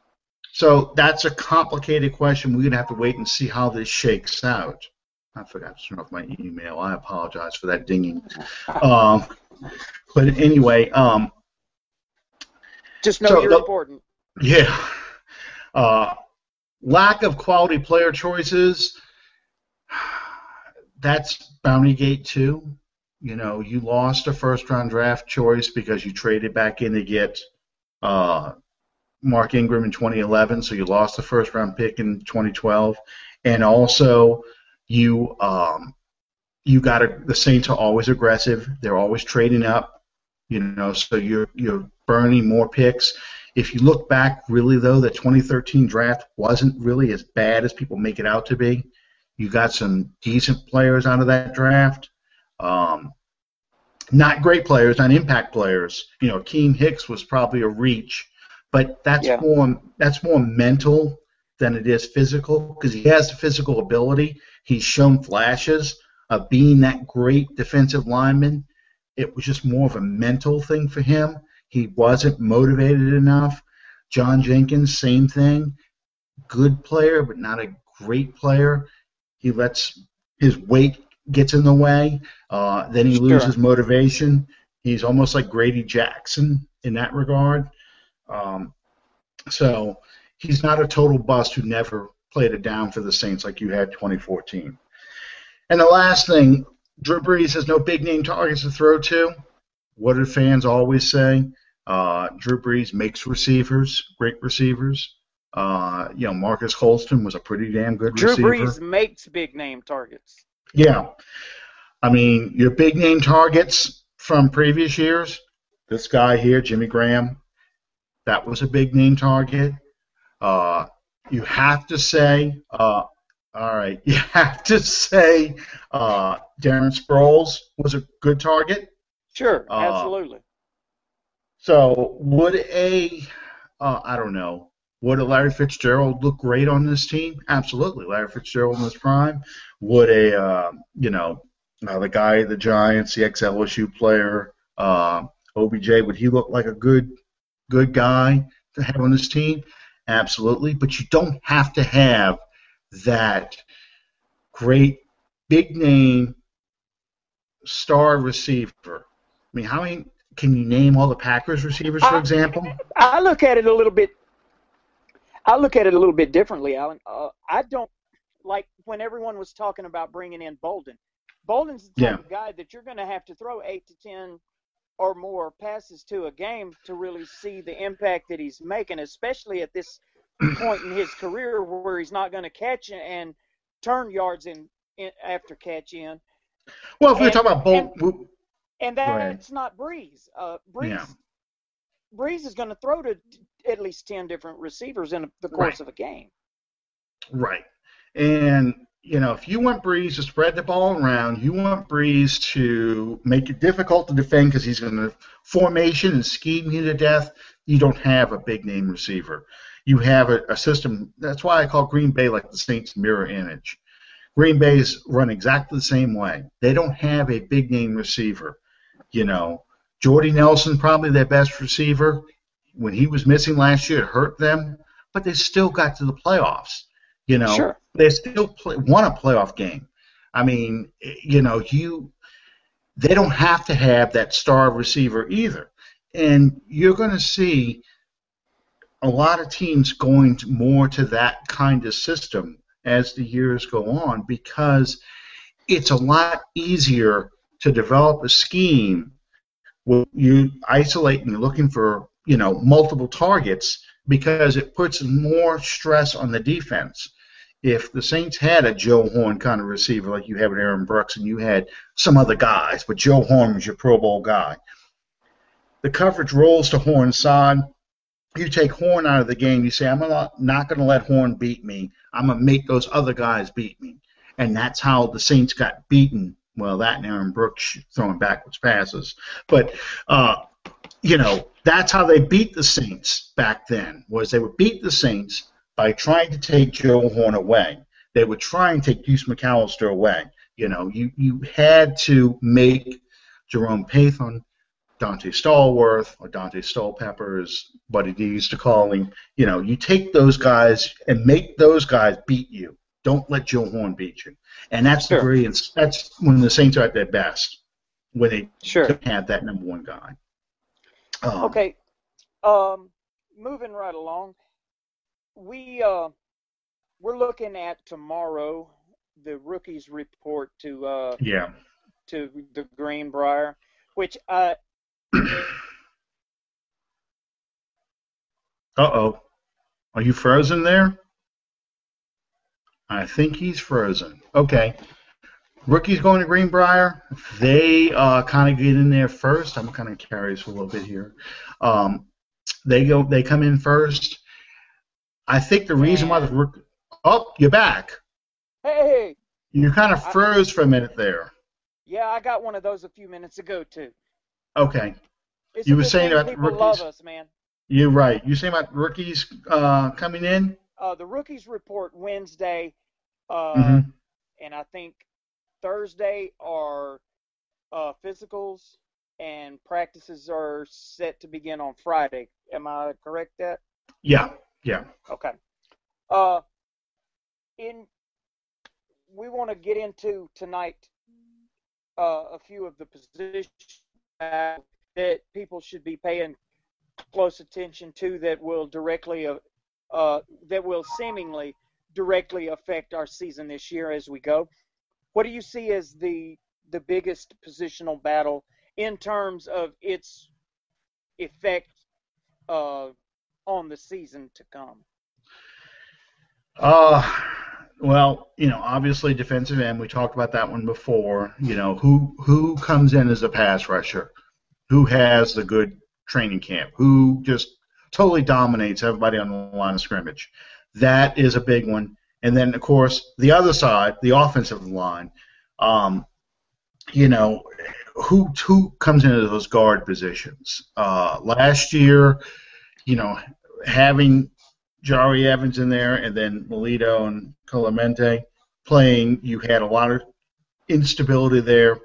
Speaker 1: so that's a complicated question. We're going to have to wait and see how this shakes out. I forgot to turn off my email. I apologize for that dinging. Um, but anyway, um,
Speaker 2: just know so you're the, important.
Speaker 1: Yeah. Uh, lack of quality player choices. That's Bounty Gate too. You know, you lost a first round draft choice because you traded back in to get uh, Mark Ingram in 2011, so you lost the first round pick in 2012, and also you um, you got a, the Saints are always aggressive. They're always trading up. You know, so you're you're burning more picks. If you look back, really though, the 2013 draft wasn't really as bad as people make it out to be. You got some decent players out of that draft. Um, not great players, not impact players. You know, Keem Hicks was probably a reach, but that's
Speaker 2: Yeah.
Speaker 1: more that's more mental than it is physical because he has the physical ability. He's shown flashes of being that great defensive lineman. It was just more of a mental thing for him. He wasn't motivated enough. John Jenkins, same thing. Good player, but not a great player. He lets his weight gets in the way. Uh, then he
Speaker 2: Sure.
Speaker 1: loses motivation. He's almost like Grady Jackson in that regard. Um, so he's not a total bust who never played it down for the Saints like you had 2014. And the last thing, Drew Brees has no big name targets to throw to. What do fans always say? Uh, Drew Brees makes receivers, great receivers. Uh, you know, Marques Colston was a pretty damn good
Speaker 2: Drew
Speaker 1: receiver.
Speaker 2: Brees makes big name targets.
Speaker 1: Yeah. I mean, your big name targets from previous years, this guy here, Jimmy Graham, that was a big name target. Uh, you have to say, uh, all right, you have to say uh, Darren Sproles was a good target.
Speaker 2: Sure,
Speaker 1: Uh,
Speaker 2: absolutely.
Speaker 1: So would a, uh, I don't know, would a Larry Fitzgerald look great on this team? Absolutely, Larry Fitzgerald in his prime. Would a, uh, you know, uh, the guy the Giants, the ex-LSU player, uh, OBJ, would he look like a good, good guy to have on this team? Absolutely, but you don't have to have that great big name star receiver. I mean, how many can you name all the Packers receivers, for
Speaker 2: I-
Speaker 1: example?
Speaker 2: I look at it a little bit. I look at it a little bit differently, Alan. Uh, I don't like when everyone was talking about bringing in Boldin. Boldin's the type
Speaker 1: Yeah.
Speaker 2: of guy that you're going to have to throw eight to ten or more passes to a game to really see the impact that he's making, especially at this point in his career where he's not going to catch and turn yards in, in after catch in.
Speaker 1: Well, if we're talking about Bolt,
Speaker 2: And
Speaker 1: ahead.
Speaker 2: that's not Brees. Uh, Brees,
Speaker 1: Yeah.
Speaker 2: Brees is going to throw to at least ten different receivers in the course
Speaker 1: Right.
Speaker 2: of a game.
Speaker 1: right, and you know, if you want Brees to spread the ball around, you want Brees to make it difficult to defend because he's going to formation and scheme you to death. You don't have a big name receiver. You have a, a system. That's why I call Green Bay like the Saints mirror image. Green Bay's run exactly the same way. They don't have a big name receiver. You know, Jordy Nelson probably their best receiver. When he was missing last year, it hurt them, but they still got to the playoffs. You know,
Speaker 2: Sure.
Speaker 1: they still play, won a playoff game. I mean, you know, you they don't have to have that star receiver either, and you're going to see a lot of teams going to more to that kind of system as the years go on because it's a lot easier to develop a scheme where you isolate and you're looking for you know multiple targets because it puts more stress on the defense. If the Saints had a Joe Horn kind of receiver like you have with Aaron Brooks and you had some other guys, but Joe Horn was your Pro Bowl guy, the coverage rolls to Horn's side. You take Horn out of the game. You say, I'm not, going to let Horn beat me. I'm going to make those other guys beat me. And that's how the Saints got beaten. Well, that and Aaron Brooks throwing backwards passes. But, uh, you know, that's how they beat the Saints back then, was they would beat the Saints by trying to take Joe Horn away. They would try and take Deuce McAllister away. You know, you, you had to make Jerome Pathon, Donté Stallworth, or Dante Stallpepper, as Buddy D used to call him. You know, you take those guys and make those guys beat you. Don't let Joe Horn beat you. And that's the
Speaker 2: Sure.
Speaker 1: brilliance. That's when the Saints are at their best, when they
Speaker 2: Sure.
Speaker 1: have that number one guy. Um,
Speaker 2: Okay. Um, moving right along, we uh, we're looking at tomorrow the rookies report to uh,
Speaker 1: Yeah.
Speaker 2: to the Greenbrier, which uh,
Speaker 1: Uh oh. Are you frozen there? I think he's frozen. Okay. Rookies going to Greenbrier. They uh, kind of get in there first. I'm kind of curious a little bit here. Um, they go. They come in first. I think the reason why the rookie. Oh, you're back.
Speaker 2: hey,
Speaker 1: You kind of
Speaker 2: I-
Speaker 1: froze for a minute there.
Speaker 2: yeah, I got one of those a few minutes ago too.
Speaker 1: Okay.
Speaker 2: It's
Speaker 1: You were saying about
Speaker 2: people love
Speaker 1: rookies?
Speaker 2: us, man.
Speaker 1: You're right. You say about rookies uh, coming in?
Speaker 2: Uh, the rookies report Wednesday, uh,
Speaker 1: Mhm.
Speaker 2: and I think Thursday are uh, physicals, and practices are set to begin on Friday. Am I correct? That
Speaker 1: Yeah, yeah.
Speaker 2: okay. Uh, in we want to get into tonight uh, a few of the positions that people should be paying close attention to that will directly uh, uh, that will seemingly directly affect our season this year as we go. What do you see as the the biggest positional battle in terms of its effect uh, on the season to come?
Speaker 1: Uh, well, you know, obviously defensive end. We talked about that one before. You know, who who comes in as a pass rusher? Who has the good training camp? Who just totally dominates everybody on the line of scrimmage? That is a big one. And then, of course, the other side, the offensive line. Um, you know, who who comes into those guard positions? Uh, last year, you know, having Jahri Evans in there, and then Lelito and Kelemete playing. You had a lot of instability there.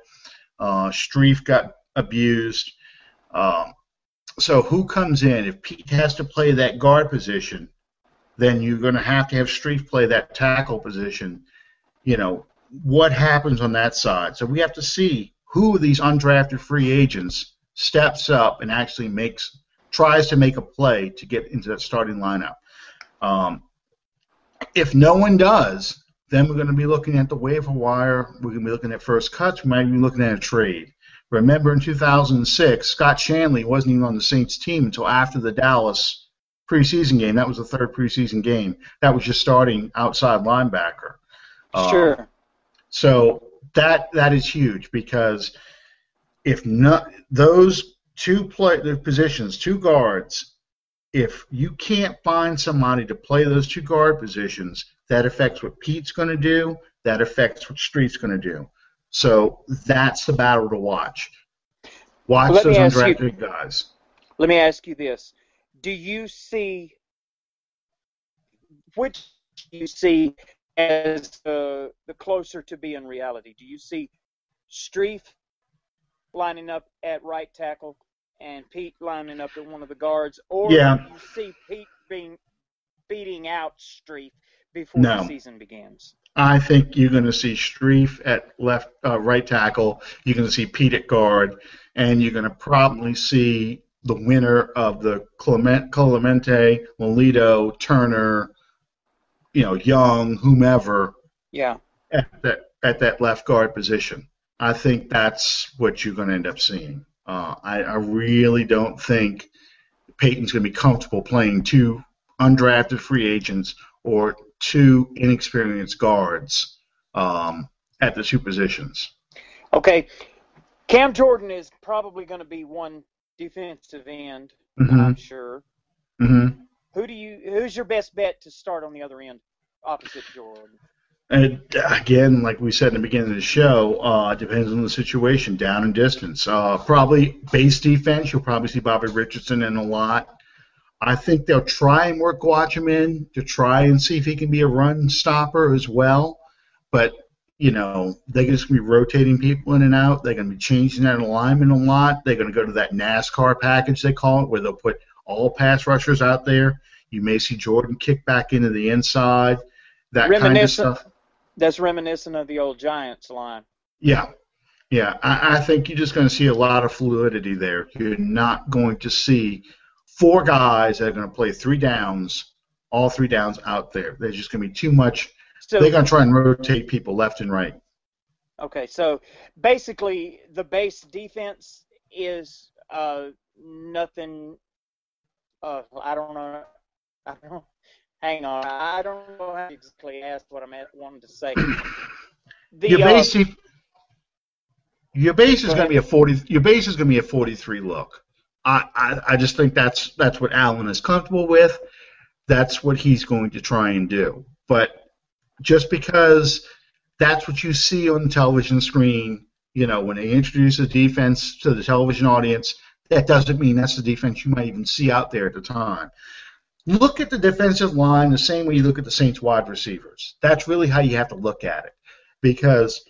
Speaker 1: Uh, Strief got abused. Um, so who comes in? If Peat has to play that guard position, then you're going to have to have Strief play that tackle position. You know what happens on that side. So we have to see who these undrafted free agents steps up and actually makes tries to make a play to get into that starting lineup. Um, if no one does, then we're going to be looking at the waiver wire. We're going to be looking at first cuts. We might be looking at a trade. Remember, in 2006, Scott Shanle wasn't even on the Saints team until after the Dallas preseason game. That was the third preseason game. That was just starting outside linebacker. Um,
Speaker 2: Sure.
Speaker 1: so that that is huge because if not those two play the positions, two guards, if you can't find somebody to play those two guard positions, that affects what Peat's going to do. That affects what Strief's going to do. So that's the battle to watch. Watch those
Speaker 2: ask you-
Speaker 1: undrafted guys.
Speaker 2: Let me ask you this: Do you see which do you see as the the closer to being reality? Do you see Strief lining up at right tackle and Peat lining up at one of the guards, or
Speaker 1: Yeah.
Speaker 2: you see Peat being beating out Strief before
Speaker 1: No.
Speaker 2: the season begins?
Speaker 1: I think you're going to see Strief at left, uh, right tackle. You're going to see Peat at guard, and you're going to probably see the winner of the Clement, Kelemete, Lelito, Turner, you know, Young, whomever
Speaker 2: Yeah.
Speaker 1: at that at that left guard position. I think that's what you're going to end up seeing. Uh, I, I really don't think Payton's going to be comfortable playing two undrafted free agents or two inexperienced guards um, at the two positions.
Speaker 2: Okay. Cam Jordan is probably going to be one defensive end.
Speaker 1: Mhm.
Speaker 2: I'm sure.
Speaker 1: hmm
Speaker 2: Who do you? Who's your best bet to start on the other end, opposite Jordan?
Speaker 1: And again, like we said in the beginning of the show, uh, it depends on the situation, down and distance. Uh, probably base defense, you'll probably see Bobby Richardson in a lot. I think they'll try and work Watchman to try and see if he can be a run stopper as well. But, you know, they're just going to be rotating people in and out. They're going to be changing that alignment a lot. They're going to go to that NASCAR package, they call it, where they'll put all pass rushers out there. You may see Jordan kick back into the inside, that kind of stuff.
Speaker 2: That's reminiscent of the old Giants line.
Speaker 1: Yeah, yeah. I, I think you're just going to see a lot of fluidity there. You're not going to see four guys that are going to play three downs, all three downs out there. There's just going to be too much.
Speaker 2: So
Speaker 1: They're going to try and rotate people left and right.
Speaker 2: okay, so basically the base defense is uh, nothing. Uh, I don't know. I don't. Hang on. I don't know how exactly ask what I'm wanting to say. The,
Speaker 1: your
Speaker 2: uh,
Speaker 1: base, def- your base is going to be a 40. Your base is going to be a 43 look. I, I, I just think that's that's what Allen is comfortable with. That's what he's going to try and do. But just because that's what you see on the television screen, you know, when they introduce a defense to the television audience, that doesn't mean that's the defense you might even see out there at the time. Look at the defensive line the same way you look at the Saints wide receivers. That's really how you have to look at it. Because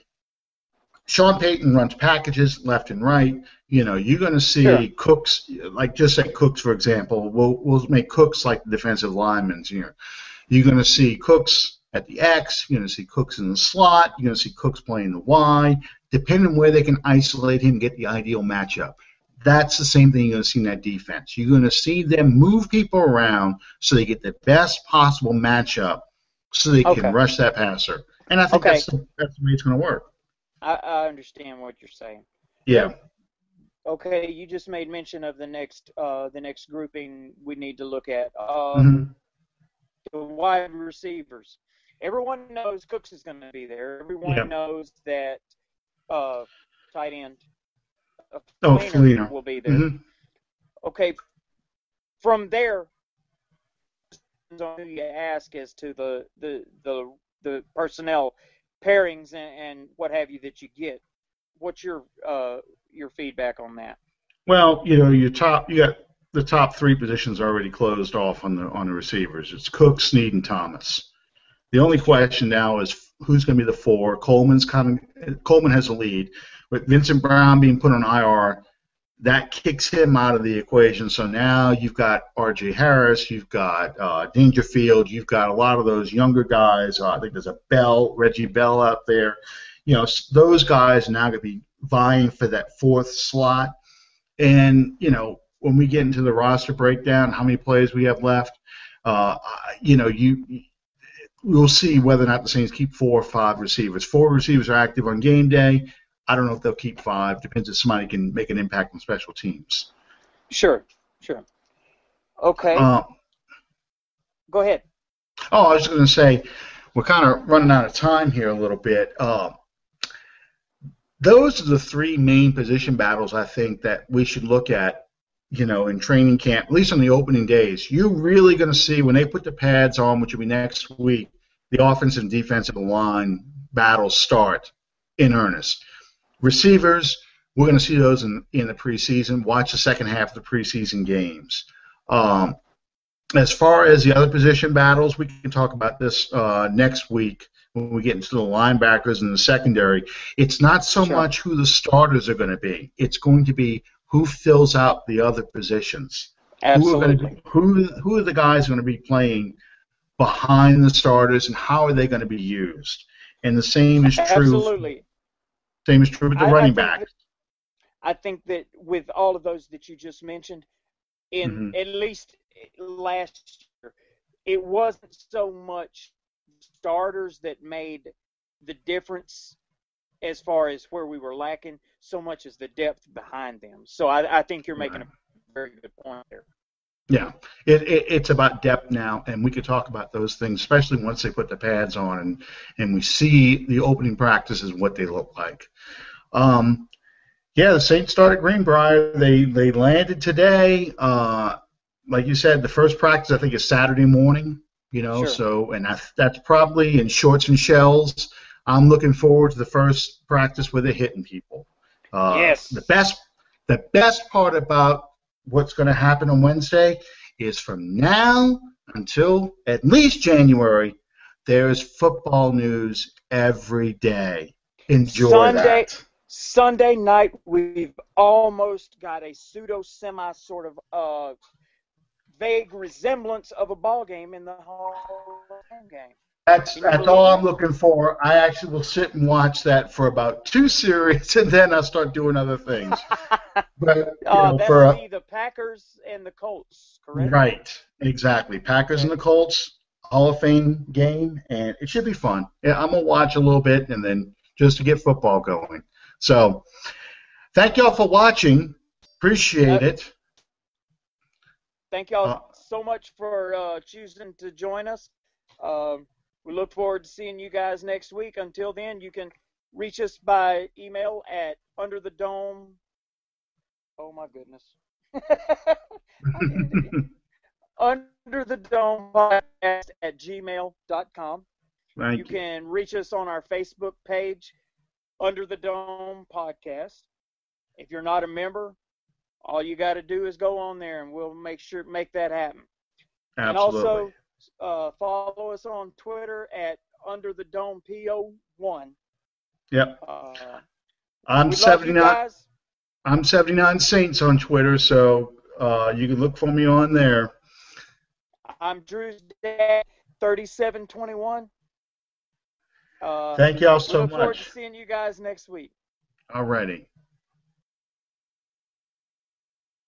Speaker 1: Sean Payton runs packages left and right. You know, you're going to see sure. Cooks, like just say Cooks, for example. We'll, we'll make Cooks like the defensive linemen here. You're going to see Cooks at the X. You're going to see Cooks in the slot. You're going to see Cooks playing the Y. Depending on where they can isolate him, get the ideal matchup. That's the same thing you're going to see in that defense. You're going to see them move people around so they get the best possible matchup so they okay. can rush that passer. And I think okay. that's, the, that's the way it's going to work.
Speaker 2: I, I understand what you're saying.
Speaker 1: Yeah.
Speaker 2: Okay, you just made mention of the next uh, the next grouping we need to look at. Um,
Speaker 1: mm-hmm.
Speaker 2: The wide receivers. Everyone knows Cooks is going to be there. Everyone knows that uh, tight end
Speaker 1: uh, oh, Fleener
Speaker 2: will be there.
Speaker 1: Mm-hmm.
Speaker 2: Okay, from there, who you ask as to the the the, the personnel pairings and, and what have you that you get. What's your uh, your feedback on that?
Speaker 1: Well, you know, your top you got the top three positions already closed off on the on the receivers. It's Cook, Snead, and Thomas. The only question now is who's going to be the four. Coleman's coming. Coleman has a lead, with Vincent Brown being put on IR. That kicks him out of the equation. So now you've got R.J. Harris, you've got uh, Dangerfield, you've got a lot of those younger guys. Uh, I think there's a Bell, Reggie Bell out there. You know, those guys now going to be vying for that fourth slot. And you know, when we get into the roster breakdown, how many plays we have left, uh, you know, you we'll see whether or not the Saints keep four or five receivers. Four receivers are active on game day. I don't know if they'll keep five. Depends if somebody can make an impact on special teams.
Speaker 2: Sure, sure. Okay.
Speaker 1: Uh,
Speaker 2: Go ahead.
Speaker 1: Oh, I was going to say, we're kind of running out of time here a little bit. Uh, those are the three main position battles I think that we should look at, you know, in training camp, at least on the opening days. You're really going to see when they put the pads on, which will be next week, the offensive and defensive line battles start in earnest. Receivers, we're going to see those in, in the preseason. Watch the second half of the preseason games. Um, as far as the other position battles, we can talk about this uh, next week when we get into the linebackers and the secondary. It's not so sure. much who the starters are going to be. It's going to be who fills out the other positions.
Speaker 2: Absolutely.
Speaker 1: Who are, who, who are the guys going to be playing behind the starters, and how are they going to be used? And the same is true.
Speaker 2: Absolutely.
Speaker 1: Same is true with the I, running back.
Speaker 2: I think that with all of those that you just mentioned, in mm-hmm. at least last year, it wasn't so much starters that made the difference as far as where we were lacking, so much as the depth behind them. So I, I think you're making a very good point there.
Speaker 1: Yeah, it, it, it's about depth now, and we could talk about those things, especially once they put the pads on and and we see the opening practices what they look like. Um, yeah, the Saints started Greenbrier. They they landed today. Uh, like you said, the first practice I think is Saturday morning. You know,
Speaker 2: sure.
Speaker 1: so and that's that's probably in shorts and shells. I'm looking forward to the first practice where they're hitting people.
Speaker 2: Uh, yes.
Speaker 1: The best the best part about what's going to happen on Wednesday is from now until at least January, there's football news every day. Enjoy
Speaker 2: Sunday,
Speaker 1: that.
Speaker 2: Sunday night, we've almost got a pseudo semi sort of uh, vague resemblance of a ball game in the Hall of Fame game.
Speaker 1: That's that's all I'm looking for. I actually will sit and watch that for about two series, and then I'll start doing other things.
Speaker 2: but you uh, know, for uh, the Packers and the Colts, correct?
Speaker 1: Right, exactly. Packers and the Colts, Hall of Fame game, and it should be fun. Yeah, I'm gonna watch a little bit, and then just to get football going. So, thank y'all for watching. Appreciate it.
Speaker 2: Thank y'all uh, so much for uh, choosing to join us. Um, we look forward to seeing you guys next week. Until then, you can reach us by email at under the dome. Oh my goodness. under the dome podcast at gmail.com.
Speaker 1: Thank
Speaker 2: you, you can reach us on our Facebook page, Under the Dome Podcast. If you're not a member, all you got to do is go on there, and we'll make sure make that happen.
Speaker 1: Absolutely.
Speaker 2: And also uh, follow us on Twitter at Under the Dome PO1.
Speaker 1: Yep.
Speaker 2: Uh,
Speaker 1: I'm
Speaker 2: we love you
Speaker 1: 79. I'm 79 Saints on Twitter, so uh, you can look for me on there.
Speaker 2: I'm Drew's dad, 3721. Uh,
Speaker 1: Thank y'all so
Speaker 2: look forward to
Speaker 1: much.
Speaker 2: seeing you guys next week.
Speaker 1: Alrighty.